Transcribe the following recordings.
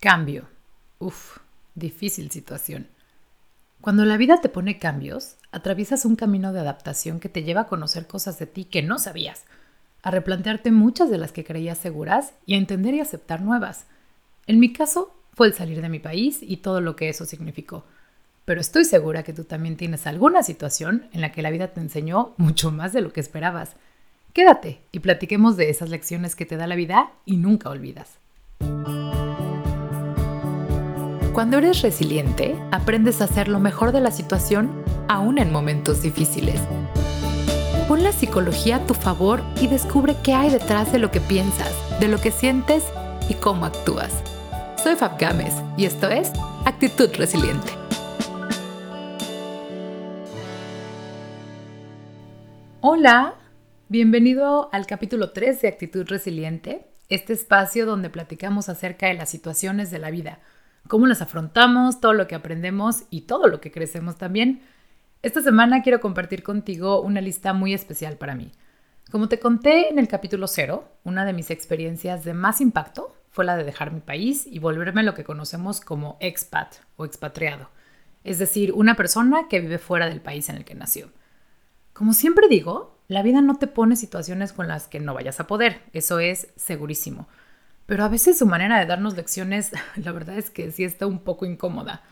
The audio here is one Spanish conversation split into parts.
Cambio. Uf, difícil situación. Cuando la vida te pone cambios, atraviesas un camino de adaptación que te lleva a conocer cosas de ti que no sabías, a replantearte muchas de las que creías seguras y a entender y aceptar nuevas. En mi caso, fue el salir de mi país y todo lo que eso significó. Pero estoy segura que tú también tienes alguna situación en la que la vida te enseñó mucho más de lo que esperabas. Quédate y platiquemos de esas lecciones que te da la vida y nunca olvidas. Cuando eres resiliente, aprendes a hacer lo mejor de la situación aún en momentos difíciles. Pon la psicología a tu favor y descubre qué hay detrás de lo que piensas, de lo que sientes y cómo actúas. Soy Fab Gámez y esto es Actitud Resiliente. Hola, bienvenido al capítulo 3 de Actitud Resiliente, este espacio donde platicamos acerca de las situaciones de la vida cómo las afrontamos, todo lo que aprendemos y todo lo que crecemos también. Esta semana quiero compartir contigo una lista muy especial para mí. Como te conté en el capítulo 0, una de mis experiencias de más impacto fue la de dejar mi país y volverme lo que conocemos como expat o expatriado, es decir, una persona que vive fuera del país en el que nació. Como siempre digo, la vida no te pone situaciones con las que no vayas a poder, eso es segurísimo pero a veces su manera de darnos lecciones, la verdad es que sí está un poco incómoda.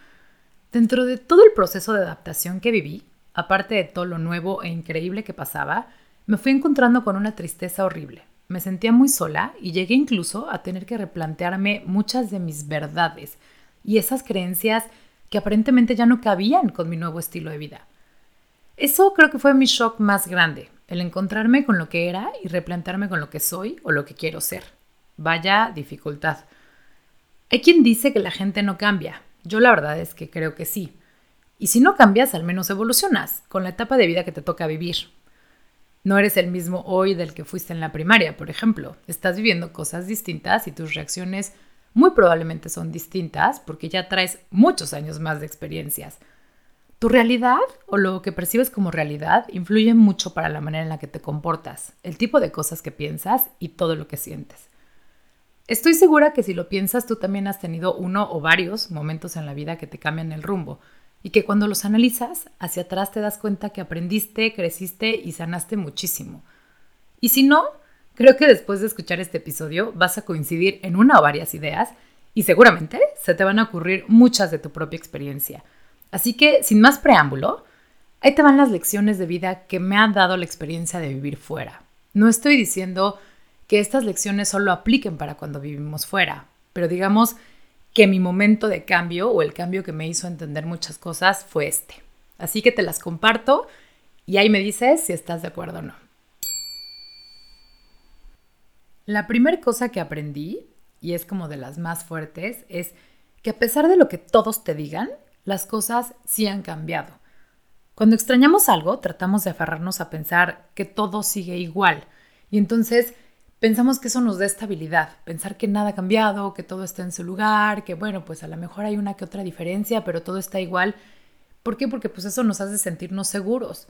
Dentro de todo el proceso de adaptación que viví, aparte de todo lo nuevo e increíble que pasaba, me fui encontrando con una tristeza horrible. Me sentía muy sola y llegué incluso a tener que replantearme muchas de mis verdades y esas creencias que aparentemente ya no cabían con mi nuevo estilo de vida. Eso creo que fue mi shock más grande, el encontrarme con lo que era y replantearme con lo que soy o lo que quiero ser. Vaya dificultad. Hay quien dice que la gente no cambia. Yo la verdad es que creo que sí. Y si no cambias, al menos evolucionas con la etapa de vida que te toca vivir. No eres el mismo hoy del que fuiste en la primaria, por ejemplo. Estás viviendo cosas distintas y tus reacciones muy probablemente son distintas porque ya traes muchos años más de experiencias. Tu realidad o lo que percibes como realidad influye mucho para la manera en la que te comportas, el tipo de cosas que piensas y todo lo que sientes. Estoy segura que si lo piensas tú también has tenido uno o varios momentos en la vida que te cambian el rumbo y que cuando los analizas hacia atrás te das cuenta que aprendiste, creciste y sanaste muchísimo. Y si no, creo que después de escuchar este episodio vas a coincidir en una o varias ideas y seguramente se te van a ocurrir muchas de tu propia experiencia. Así que, sin más preámbulo, ahí te van las lecciones de vida que me han dado la experiencia de vivir fuera. No estoy diciendo que estas lecciones solo apliquen para cuando vivimos fuera, pero digamos que mi momento de cambio o el cambio que me hizo entender muchas cosas fue este. Así que te las comparto y ahí me dices si estás de acuerdo o no. La primera cosa que aprendí, y es como de las más fuertes, es que a pesar de lo que todos te digan, las cosas sí han cambiado. Cuando extrañamos algo, tratamos de aferrarnos a pensar que todo sigue igual. Y entonces pensamos que eso nos da estabilidad, pensar que nada ha cambiado, que todo está en su lugar, que bueno, pues a lo mejor hay una que otra diferencia, pero todo está igual. ¿Por qué? Porque pues eso nos hace sentirnos seguros.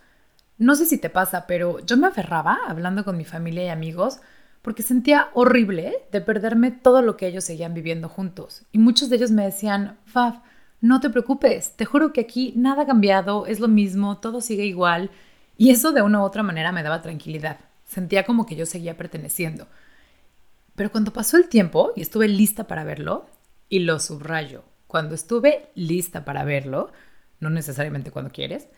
No sé si te pasa, pero yo me aferraba hablando con mi familia y amigos porque sentía horrible de perderme todo lo que ellos seguían viviendo juntos. Y muchos de ellos me decían, Faf, no te preocupes, te juro que aquí nada ha cambiado, es lo mismo, todo sigue igual. Y eso de una u otra manera me daba tranquilidad. Sentía como que yo seguía perteneciendo. Pero cuando pasó el tiempo y estuve lista para verlo, y lo subrayo, cuando estuve lista para verlo, no necesariamente cuando quieres,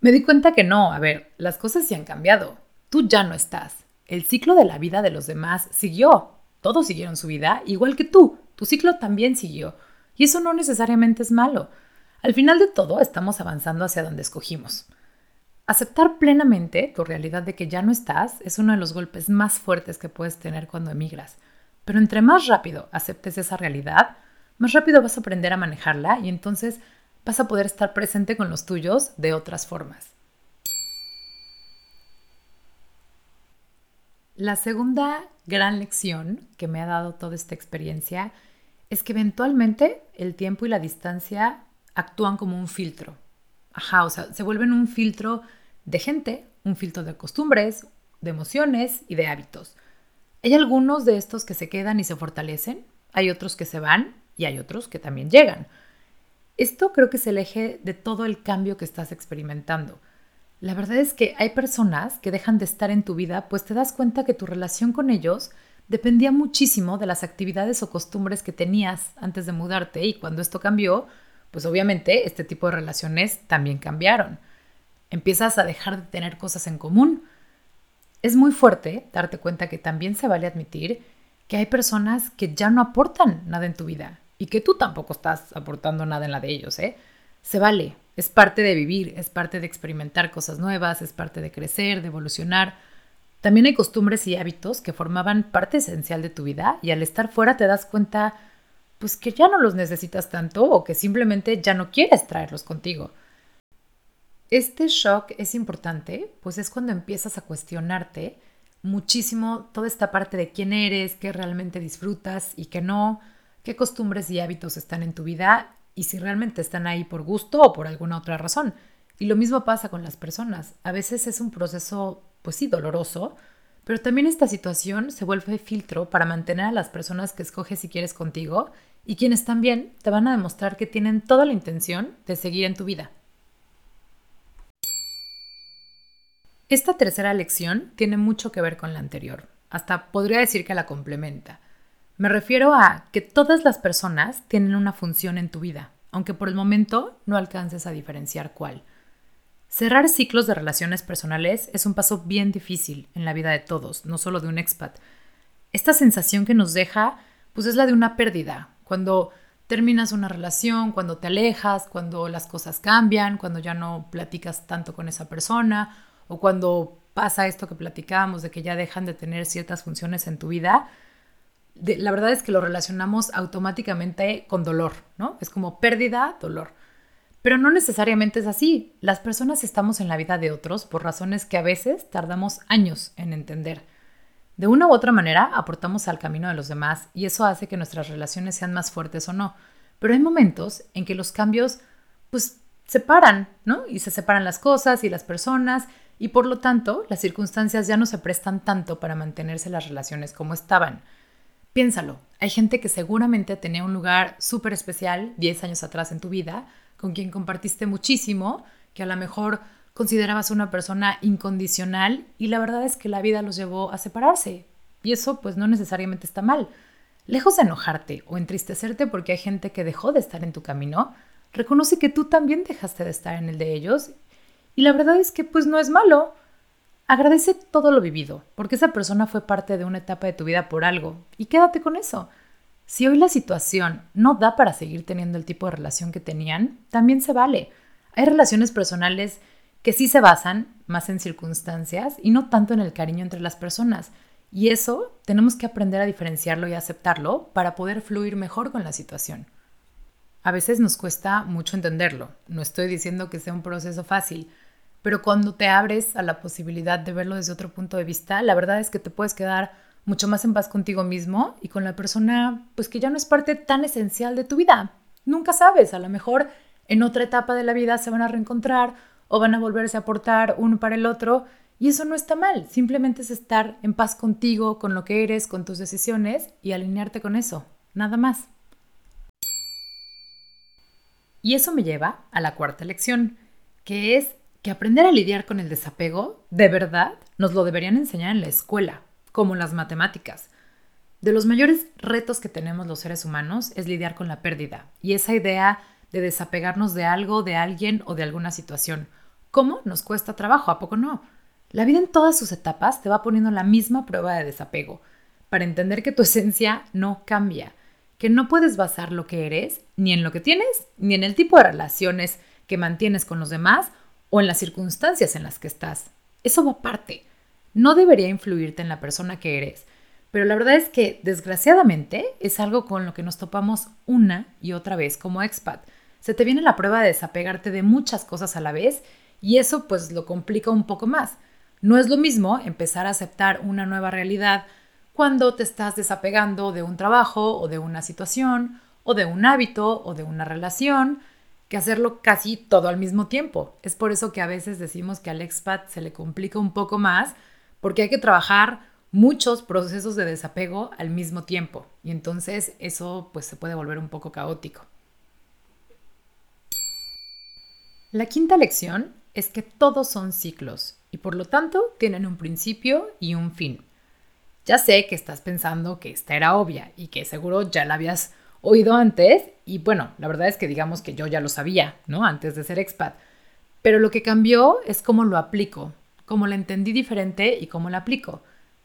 me di cuenta que no, a ver, las cosas se han cambiado. Tú ya no estás. El ciclo de la vida de los demás siguió. Todos siguieron su vida, igual que tú. Tu ciclo también siguió. Y eso no necesariamente es malo. Al final de todo, estamos avanzando hacia donde escogimos. Aceptar plenamente tu realidad de que ya no estás es uno de los golpes más fuertes que puedes tener cuando emigras. Pero entre más rápido aceptes esa realidad, más rápido vas a aprender a manejarla y entonces vas a poder estar presente con los tuyos de otras formas. La segunda gran lección que me ha dado toda esta experiencia es que eventualmente el tiempo y la distancia actúan como un filtro. Ajá, o sea, se vuelven un filtro de gente, un filtro de costumbres, de emociones y de hábitos. Hay algunos de estos que se quedan y se fortalecen, hay otros que se van y hay otros que también llegan. Esto creo que es el eje de todo el cambio que estás experimentando. La verdad es que hay personas que dejan de estar en tu vida, pues te das cuenta que tu relación con ellos dependía muchísimo de las actividades o costumbres que tenías antes de mudarte y cuando esto cambió, pues obviamente este tipo de relaciones también cambiaron. Empiezas a dejar de tener cosas en común. Es muy fuerte darte cuenta que también se vale admitir que hay personas que ya no aportan nada en tu vida y que tú tampoco estás aportando nada en la de ellos, ¿eh? Se vale, es parte de vivir, es parte de experimentar cosas nuevas, es parte de crecer, de evolucionar. También hay costumbres y hábitos que formaban parte esencial de tu vida y al estar fuera te das cuenta pues que ya no los necesitas tanto o que simplemente ya no quieres traerlos contigo. Este shock es importante, pues es cuando empiezas a cuestionarte muchísimo toda esta parte de quién eres, qué realmente disfrutas y qué no, qué costumbres y hábitos están en tu vida y si realmente están ahí por gusto o por alguna otra razón. Y lo mismo pasa con las personas. A veces es un proceso, pues sí, doloroso, pero también esta situación se vuelve filtro para mantener a las personas que escoges y quieres contigo y quienes también te van a demostrar que tienen toda la intención de seguir en tu vida. Esta tercera lección tiene mucho que ver con la anterior, hasta podría decir que la complementa. Me refiero a que todas las personas tienen una función en tu vida, aunque por el momento no alcances a diferenciar cuál. Cerrar ciclos de relaciones personales es un paso bien difícil en la vida de todos, no solo de un expat. Esta sensación que nos deja, pues es la de una pérdida, cuando terminas una relación, cuando te alejas, cuando las cosas cambian, cuando ya no platicas tanto con esa persona o cuando pasa esto que platicábamos de que ya dejan de tener ciertas funciones en tu vida, la verdad es que lo relacionamos automáticamente con dolor, ¿no? Es como pérdida, dolor. Pero no necesariamente es así. Las personas estamos en la vida de otros por razones que a veces tardamos años en entender. De una u otra manera aportamos al camino de los demás y eso hace que nuestras relaciones sean más fuertes o no. Pero hay momentos en que los cambios pues separan, ¿no? Y se separan las cosas y las personas y por lo tanto las circunstancias ya no se prestan tanto para mantenerse las relaciones como estaban. Piénsalo, hay gente que seguramente tenía un lugar súper especial 10 años atrás en tu vida, con quien compartiste muchísimo, que a lo mejor considerabas una persona incondicional y la verdad es que la vida los llevó a separarse. Y eso pues no necesariamente está mal. Lejos de enojarte o entristecerte porque hay gente que dejó de estar en tu camino, reconoce que tú también dejaste de estar en el de ellos y la verdad es que pues no es malo. Agradece todo lo vivido, porque esa persona fue parte de una etapa de tu vida por algo y quédate con eso. Si hoy la situación no da para seguir teniendo el tipo de relación que tenían, también se vale. Hay relaciones personales que sí se basan más en circunstancias y no tanto en el cariño entre las personas. Y eso tenemos que aprender a diferenciarlo y aceptarlo para poder fluir mejor con la situación. A veces nos cuesta mucho entenderlo. No estoy diciendo que sea un proceso fácil, pero cuando te abres a la posibilidad de verlo desde otro punto de vista, la verdad es que te puedes quedar mucho más en paz contigo mismo y con la persona pues que ya no es parte tan esencial de tu vida. Nunca sabes, a lo mejor en otra etapa de la vida se van a reencontrar o van a volverse a aportar uno para el otro. Y eso no está mal, simplemente es estar en paz contigo, con lo que eres, con tus decisiones y alinearte con eso, nada más. Y eso me lleva a la cuarta lección, que es que aprender a lidiar con el desapego, de verdad, nos lo deberían enseñar en la escuela, como las matemáticas. De los mayores retos que tenemos los seres humanos es lidiar con la pérdida y esa idea de desapegarnos de algo, de alguien o de alguna situación. ¿Cómo? Nos cuesta trabajo, ¿a poco no? La vida en todas sus etapas te va poniendo la misma prueba de desapego, para entender que tu esencia no cambia, que no puedes basar lo que eres ni en lo que tienes, ni en el tipo de relaciones que mantienes con los demás o en las circunstancias en las que estás. Eso va aparte. No debería influirte en la persona que eres, pero la verdad es que desgraciadamente es algo con lo que nos topamos una y otra vez como expat se te viene la prueba de desapegarte de muchas cosas a la vez y eso pues lo complica un poco más. No es lo mismo empezar a aceptar una nueva realidad cuando te estás desapegando de un trabajo o de una situación o de un hábito o de una relación que hacerlo casi todo al mismo tiempo. Es por eso que a veces decimos que al expat se le complica un poco más porque hay que trabajar muchos procesos de desapego al mismo tiempo y entonces eso pues se puede volver un poco caótico. La quinta lección es que todos son ciclos y por lo tanto tienen un principio y un fin. Ya sé que estás pensando que esta era obvia y que seguro ya la habías oído antes y bueno, la verdad es que digamos que yo ya lo sabía, ¿no? Antes de ser expat. Pero lo que cambió es cómo lo aplico, cómo lo entendí diferente y cómo lo aplico.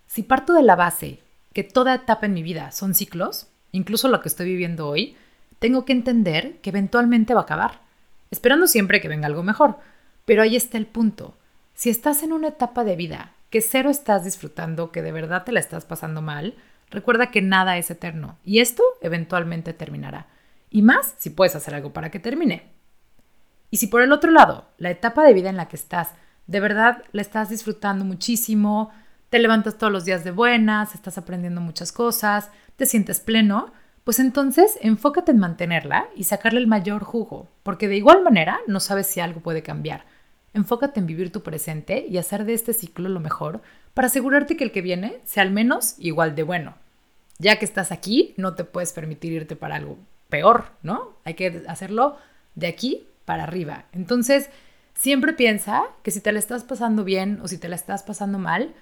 Si parto de la base que toda etapa en mi vida son ciclos, incluso lo que estoy viviendo hoy, tengo que entender que eventualmente va a acabar, esperando siempre que venga algo mejor. Pero ahí está el punto. Si estás en una etapa de vida que cero estás disfrutando, que de verdad te la estás pasando mal, recuerda que nada es eterno y esto eventualmente terminará. Y más si puedes hacer algo para que termine. Y si por el otro lado, la etapa de vida en la que estás, de verdad la estás disfrutando muchísimo, te levantas todos los días de buenas, estás aprendiendo muchas cosas, te sientes pleno, pues entonces enfócate en mantenerla y sacarle el mayor jugo, porque de igual manera no sabes si algo puede cambiar. Enfócate en vivir tu presente y hacer de este ciclo lo mejor para asegurarte que el que viene sea al menos igual de bueno. Ya que estás aquí, no te puedes permitir irte para algo peor, ¿no? Hay que hacerlo de aquí para arriba. Entonces, siempre piensa que si te la estás pasando bien o si te la estás pasando mal,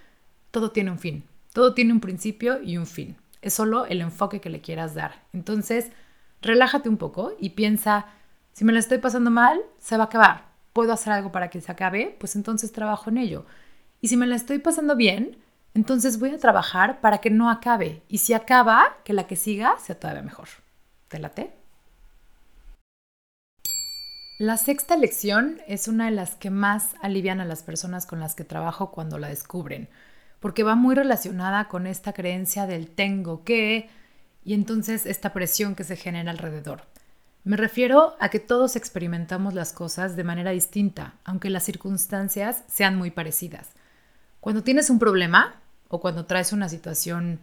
todo tiene un fin. Todo tiene un principio y un fin. Es solo el enfoque que le quieras dar. Entonces, relájate un poco y piensa, si me la estoy pasando mal, se va a acabar puedo hacer algo para que se acabe, pues entonces trabajo en ello. Y si me la estoy pasando bien, entonces voy a trabajar para que no acabe. Y si acaba, que la que siga sea todavía mejor. ¿Te late? La sexta lección es una de las que más alivian a las personas con las que trabajo cuando la descubren, porque va muy relacionada con esta creencia del tengo que y entonces esta presión que se genera alrededor. Me refiero a que todos experimentamos las cosas de manera distinta, aunque las circunstancias sean muy parecidas. Cuando tienes un problema o cuando traes una situación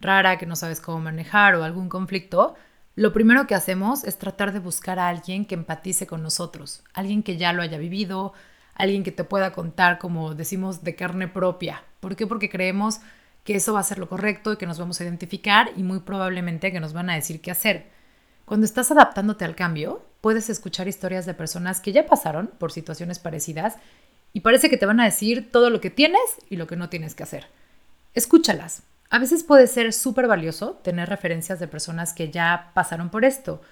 rara que no sabes cómo manejar o algún conflicto, lo primero que hacemos es tratar de buscar a alguien que empatice con nosotros, alguien que ya lo haya vivido, alguien que te pueda contar, como decimos, de carne propia. ¿Por qué? Porque creemos que eso va a ser lo correcto y que nos vamos a identificar y muy probablemente que nos van a decir qué hacer. Cuando estás adaptándote al cambio, puedes escuchar historias de personas que ya pasaron por situaciones parecidas y parece que te van a decir todo lo que tienes y lo que no tienes que hacer. Escúchalas. A veces puede ser súper valioso tener referencias de personas que ya pasaron por esto,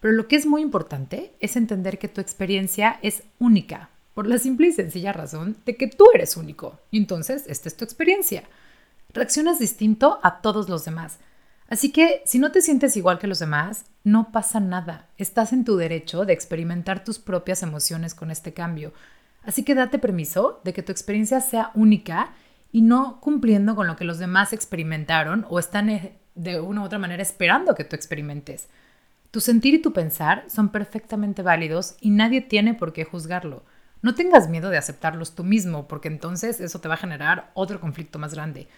pero lo que es muy importante es entender que tu experiencia es única, por la simple y sencilla razón de que tú eres único. Y entonces, esta es tu experiencia. Reaccionas distinto a todos los demás. Así que si no te sientes igual que los demás, no pasa nada. Estás en tu derecho de experimentar tus propias emociones con este cambio. Así que date permiso de que tu experiencia sea única y no cumpliendo con lo que los demás experimentaron o están eh, de una u otra manera esperando que tú experimentes. Tu sentir y tu pensar son perfectamente válidos y nadie tiene por qué juzgarlo. No tengas miedo de aceptarlos tú mismo, porque entonces eso te va a generar otro conflicto más grande.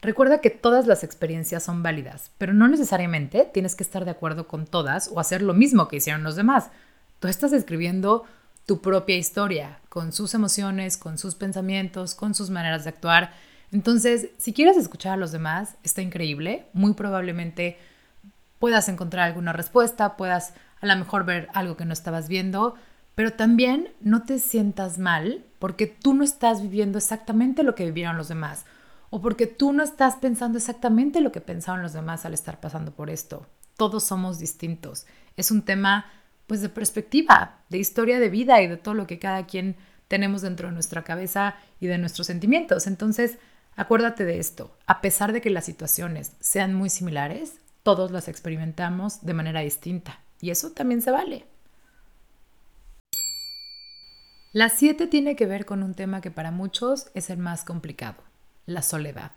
Recuerda que todas las experiencias son válidas, pero no necesariamente tienes que estar de acuerdo con todas o hacer lo mismo que hicieron los demás. Tú estás escribiendo tu propia historia, con sus emociones, con sus pensamientos, con sus maneras de actuar. Entonces, si quieres escuchar a los demás, está increíble. Muy probablemente puedas encontrar alguna respuesta, puedas a lo mejor ver algo que no estabas viendo, pero también no te sientas mal porque tú no estás viviendo exactamente lo que vivieron los demás o porque tú no estás pensando exactamente lo que pensaron los demás al estar pasando por esto. Todos somos distintos. Es un tema pues de perspectiva, de historia de vida y de todo lo que cada quien tenemos dentro de nuestra cabeza y de nuestros sentimientos. Entonces, acuérdate de esto. A pesar de que las situaciones sean muy similares, todos las experimentamos de manera distinta y eso también se vale. La 7 tiene que ver con un tema que para muchos es el más complicado, la soledad.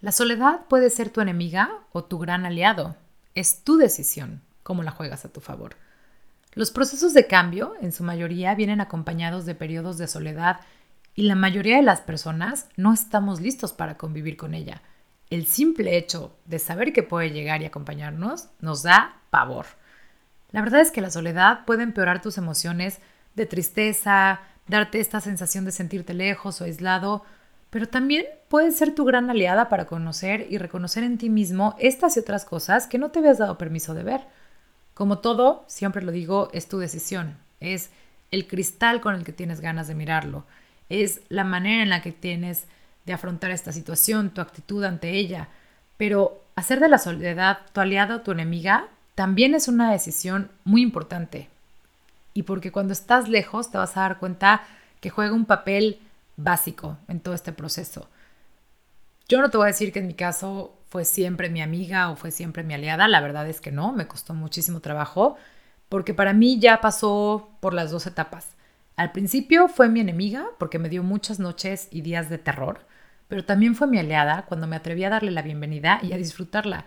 La soledad puede ser tu enemiga o tu gran aliado. Es tu decisión cómo la juegas a tu favor. Los procesos de cambio, en su mayoría, vienen acompañados de periodos de soledad y la mayoría de las personas no estamos listos para convivir con ella. El simple hecho de saber que puede llegar y acompañarnos nos da pavor. La verdad es que la soledad puede empeorar tus emociones de tristeza, darte esta sensación de sentirte lejos o aislado, pero también puede ser tu gran aliada para conocer y reconocer en ti mismo estas y otras cosas que no te habías dado permiso de ver. Como todo, siempre lo digo, es tu decisión, es el cristal con el que tienes ganas de mirarlo, es la manera en la que tienes de afrontar esta situación, tu actitud ante ella. Pero hacer de la soledad tu aliada o tu enemiga también es una decisión muy importante. Y porque cuando estás lejos te vas a dar cuenta que juega un papel básico en todo este proceso. Yo no te voy a decir que en mi caso fue siempre mi amiga o fue siempre mi aliada, la verdad es que no, me costó muchísimo trabajo, porque para mí ya pasó por las dos etapas. Al principio fue mi enemiga porque me dio muchas noches y días de terror, pero también fue mi aliada cuando me atreví a darle la bienvenida y a disfrutarla.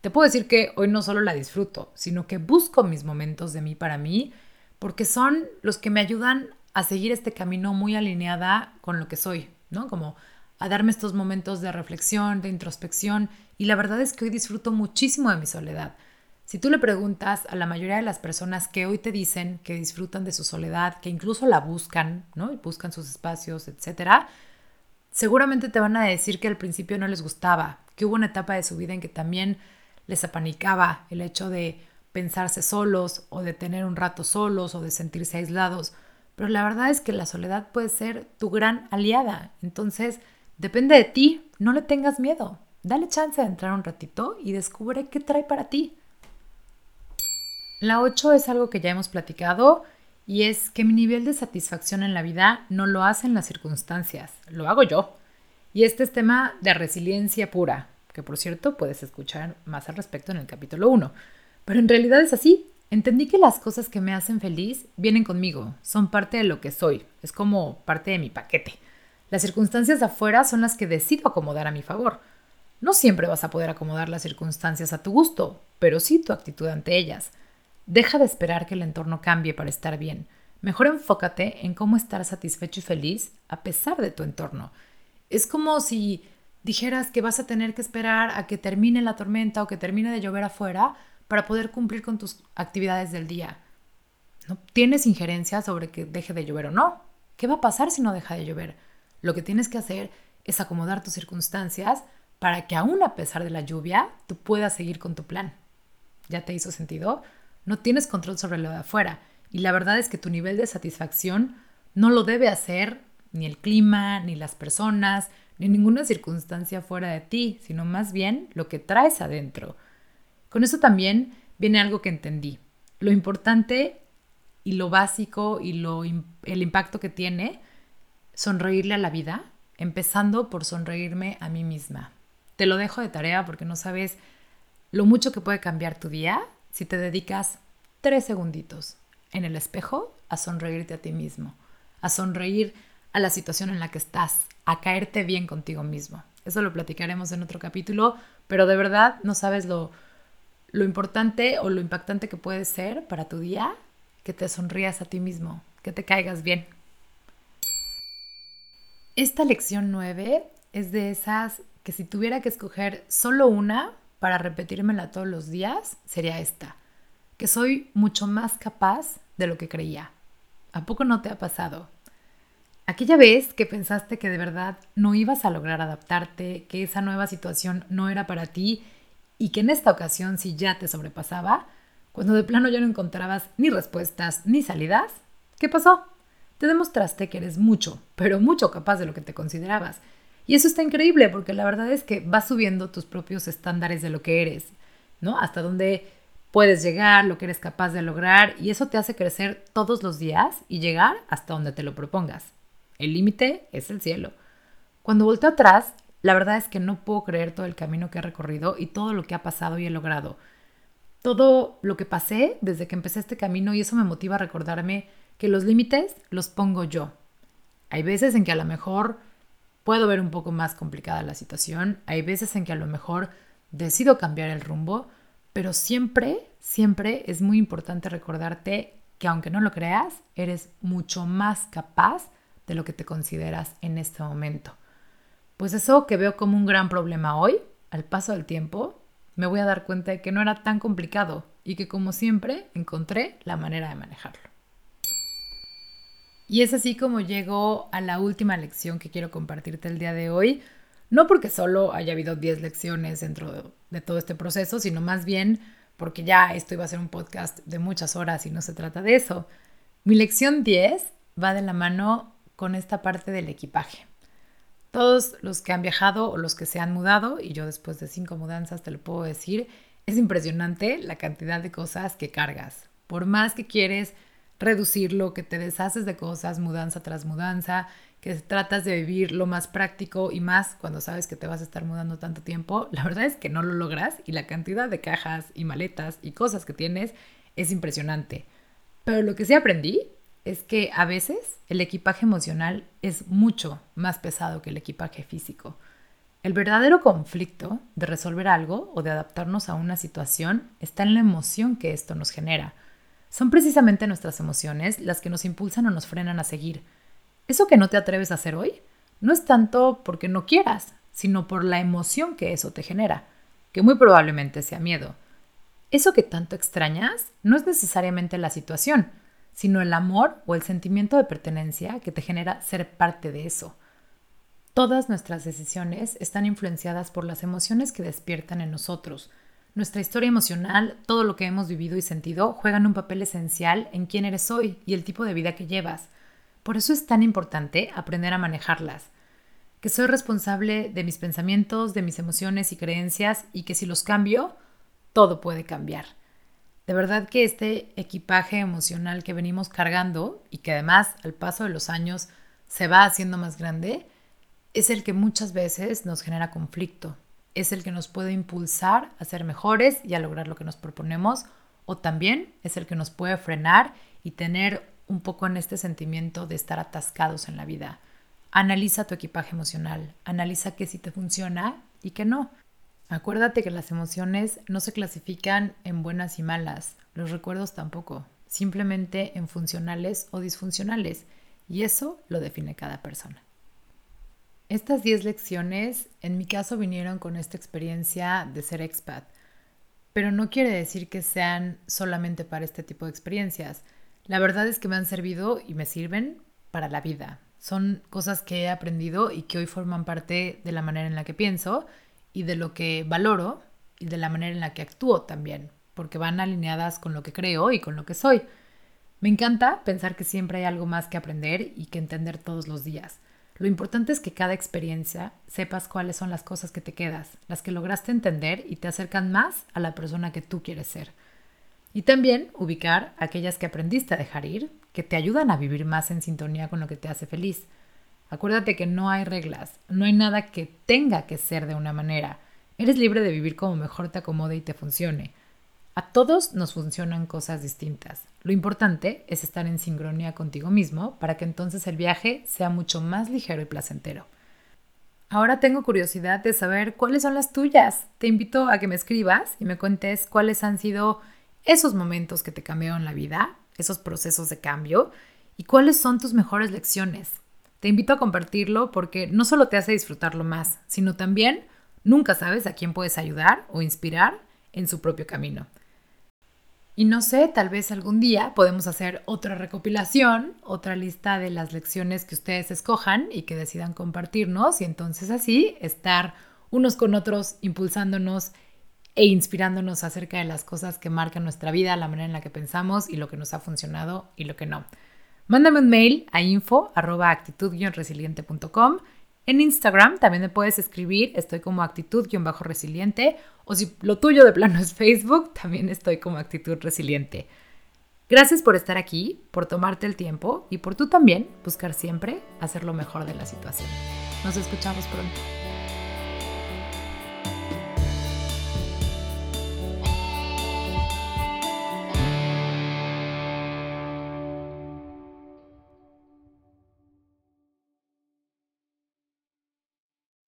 Te puedo decir que hoy no solo la disfruto, sino que busco mis momentos de mí para mí, porque son los que me ayudan a seguir este camino muy alineada con lo que soy, ¿no? Como a darme estos momentos de reflexión, de introspección, y la verdad es que hoy disfruto muchísimo de mi soledad. Si tú le preguntas a la mayoría de las personas que hoy te dicen que disfrutan de su soledad, que incluso la buscan, ¿no? Y buscan sus espacios, etcétera, seguramente te van a decir que al principio no les gustaba, que hubo una etapa de su vida en que también les apanicaba el hecho de pensarse solos o de tener un rato solos o de sentirse aislados. Pero la verdad es que la soledad puede ser tu gran aliada. Entonces, depende de ti, no le tengas miedo. Dale chance de entrar un ratito y descubre qué trae para ti. La 8 es algo que ya hemos platicado y es que mi nivel de satisfacción en la vida no lo hacen las circunstancias, lo hago yo. Y este es tema de resiliencia pura, que por cierto puedes escuchar más al respecto en el capítulo 1. Pero en realidad es así. Entendí que las cosas que me hacen feliz vienen conmigo, son parte de lo que soy, es como parte de mi paquete. Las circunstancias afuera son las que decido acomodar a mi favor. No siempre vas a poder acomodar las circunstancias a tu gusto, pero sí tu actitud ante ellas. Deja de esperar que el entorno cambie para estar bien. Mejor enfócate en cómo estar satisfecho y feliz a pesar de tu entorno. Es como si dijeras que vas a tener que esperar a que termine la tormenta o que termine de llover afuera para poder cumplir con tus actividades del día. No tienes injerencia sobre que deje de llover o no. ¿Qué va a pasar si no deja de llover? Lo que tienes que hacer es acomodar tus circunstancias para que aún a pesar de la lluvia, tú puedas seguir con tu plan. ¿Ya te hizo sentido? No tienes control sobre lo de afuera y la verdad es que tu nivel de satisfacción no lo debe hacer ni el clima, ni las personas, ni ninguna circunstancia fuera de ti, sino más bien lo que traes adentro. Con eso también viene algo que entendí. Lo importante y lo básico y lo, el impacto que tiene sonreírle a la vida, empezando por sonreírme a mí misma. Te lo dejo de tarea porque no sabes lo mucho que puede cambiar tu día si te dedicas tres segunditos en el espejo a sonreírte a ti mismo, a sonreír a la situación en la que estás, a caerte bien contigo mismo. Eso lo platicaremos en otro capítulo, pero de verdad no sabes lo, lo importante o lo impactante que puede ser para tu día que te sonrías a ti mismo, que te caigas bien. Esta lección 9 es de esas que si tuviera que escoger solo una para repetírmela todos los días, sería esta, que soy mucho más capaz de lo que creía. ¿A poco no te ha pasado? Aquella vez que pensaste que de verdad no ibas a lograr adaptarte, que esa nueva situación no era para ti y que en esta ocasión si ya te sobrepasaba, cuando de plano ya no encontrabas ni respuestas ni salidas, ¿qué pasó? Te demostraste que eres mucho, pero mucho capaz de lo que te considerabas. Y eso está increíble porque la verdad es que vas subiendo tus propios estándares de lo que eres, ¿no? Hasta dónde puedes llegar, lo que eres capaz de lograr y eso te hace crecer todos los días y llegar hasta donde te lo propongas. El límite es el cielo. Cuando volteo atrás, la verdad es que no puedo creer todo el camino que he recorrido y todo lo que ha pasado y he logrado. Todo lo que pasé desde que empecé este camino y eso me motiva a recordarme que los límites los pongo yo. Hay veces en que a lo mejor puedo ver un poco más complicada la situación, hay veces en que a lo mejor decido cambiar el rumbo, pero siempre, siempre es muy importante recordarte que aunque no lo creas, eres mucho más capaz de lo que te consideras en este momento. Pues eso que veo como un gran problema hoy, al paso del tiempo, me voy a dar cuenta de que no era tan complicado y que como siempre encontré la manera de manejarlo. Y es así como llego a la última lección que quiero compartirte el día de hoy. No porque solo haya habido 10 lecciones dentro de todo este proceso, sino más bien porque ya esto iba a ser un podcast de muchas horas y no se trata de eso. Mi lección 10 va de la mano con esta parte del equipaje. Todos los que han viajado o los que se han mudado, y yo después de cinco mudanzas te lo puedo decir, es impresionante la cantidad de cosas que cargas. Por más que quieres reducirlo, que te deshaces de cosas mudanza tras mudanza, que tratas de vivir lo más práctico y más cuando sabes que te vas a estar mudando tanto tiempo, la verdad es que no lo logras y la cantidad de cajas y maletas y cosas que tienes es impresionante. Pero lo que sí aprendí es que a veces el equipaje emocional es mucho más pesado que el equipaje físico. El verdadero conflicto de resolver algo o de adaptarnos a una situación está en la emoción que esto nos genera. Son precisamente nuestras emociones las que nos impulsan o nos frenan a seguir. Eso que no te atreves a hacer hoy no es tanto porque no quieras, sino por la emoción que eso te genera, que muy probablemente sea miedo. Eso que tanto extrañas no es necesariamente la situación, sino el amor o el sentimiento de pertenencia que te genera ser parte de eso. Todas nuestras decisiones están influenciadas por las emociones que despiertan en nosotros. Nuestra historia emocional, todo lo que hemos vivido y sentido, juegan un papel esencial en quién eres hoy y el tipo de vida que llevas. Por eso es tan importante aprender a manejarlas. Que soy responsable de mis pensamientos, de mis emociones y creencias y que si los cambio, todo puede cambiar. De verdad que este equipaje emocional que venimos cargando y que además al paso de los años se va haciendo más grande, es el que muchas veces nos genera conflicto, es el que nos puede impulsar a ser mejores y a lograr lo que nos proponemos, o también es el que nos puede frenar y tener un poco en este sentimiento de estar atascados en la vida. Analiza tu equipaje emocional, analiza qué sí te funciona y qué no. Acuérdate que las emociones no se clasifican en buenas y malas, los recuerdos tampoco, simplemente en funcionales o disfuncionales, y eso lo define cada persona. Estas 10 lecciones en mi caso vinieron con esta experiencia de ser expat, pero no quiere decir que sean solamente para este tipo de experiencias. La verdad es que me han servido y me sirven para la vida. Son cosas que he aprendido y que hoy forman parte de la manera en la que pienso y de lo que valoro y de la manera en la que actúo también, porque van alineadas con lo que creo y con lo que soy. Me encanta pensar que siempre hay algo más que aprender y que entender todos los días. Lo importante es que cada experiencia sepas cuáles son las cosas que te quedas, las que lograste entender y te acercan más a la persona que tú quieres ser. Y también ubicar aquellas que aprendiste a dejar ir, que te ayudan a vivir más en sintonía con lo que te hace feliz. Acuérdate que no hay reglas, no hay nada que tenga que ser de una manera. Eres libre de vivir como mejor te acomode y te funcione. A todos nos funcionan cosas distintas. Lo importante es estar en sincronía contigo mismo para que entonces el viaje sea mucho más ligero y placentero. Ahora tengo curiosidad de saber cuáles son las tuyas. Te invito a que me escribas y me cuentes cuáles han sido esos momentos que te cambiaron la vida, esos procesos de cambio y cuáles son tus mejores lecciones. Te invito a compartirlo porque no solo te hace disfrutarlo más, sino también nunca sabes a quién puedes ayudar o inspirar en su propio camino. Y no sé, tal vez algún día podemos hacer otra recopilación, otra lista de las lecciones que ustedes escojan y que decidan compartirnos y entonces así estar unos con otros impulsándonos e inspirándonos acerca de las cosas que marcan nuestra vida, la manera en la que pensamos y lo que nos ha funcionado y lo que no. Mándame un mail a info resilientecom En Instagram también me puedes escribir, estoy como actitud-resiliente. O si lo tuyo de plano es Facebook, también estoy como actitud resiliente. Gracias por estar aquí, por tomarte el tiempo y por tú también buscar siempre hacer lo mejor de la situación. Nos escuchamos pronto.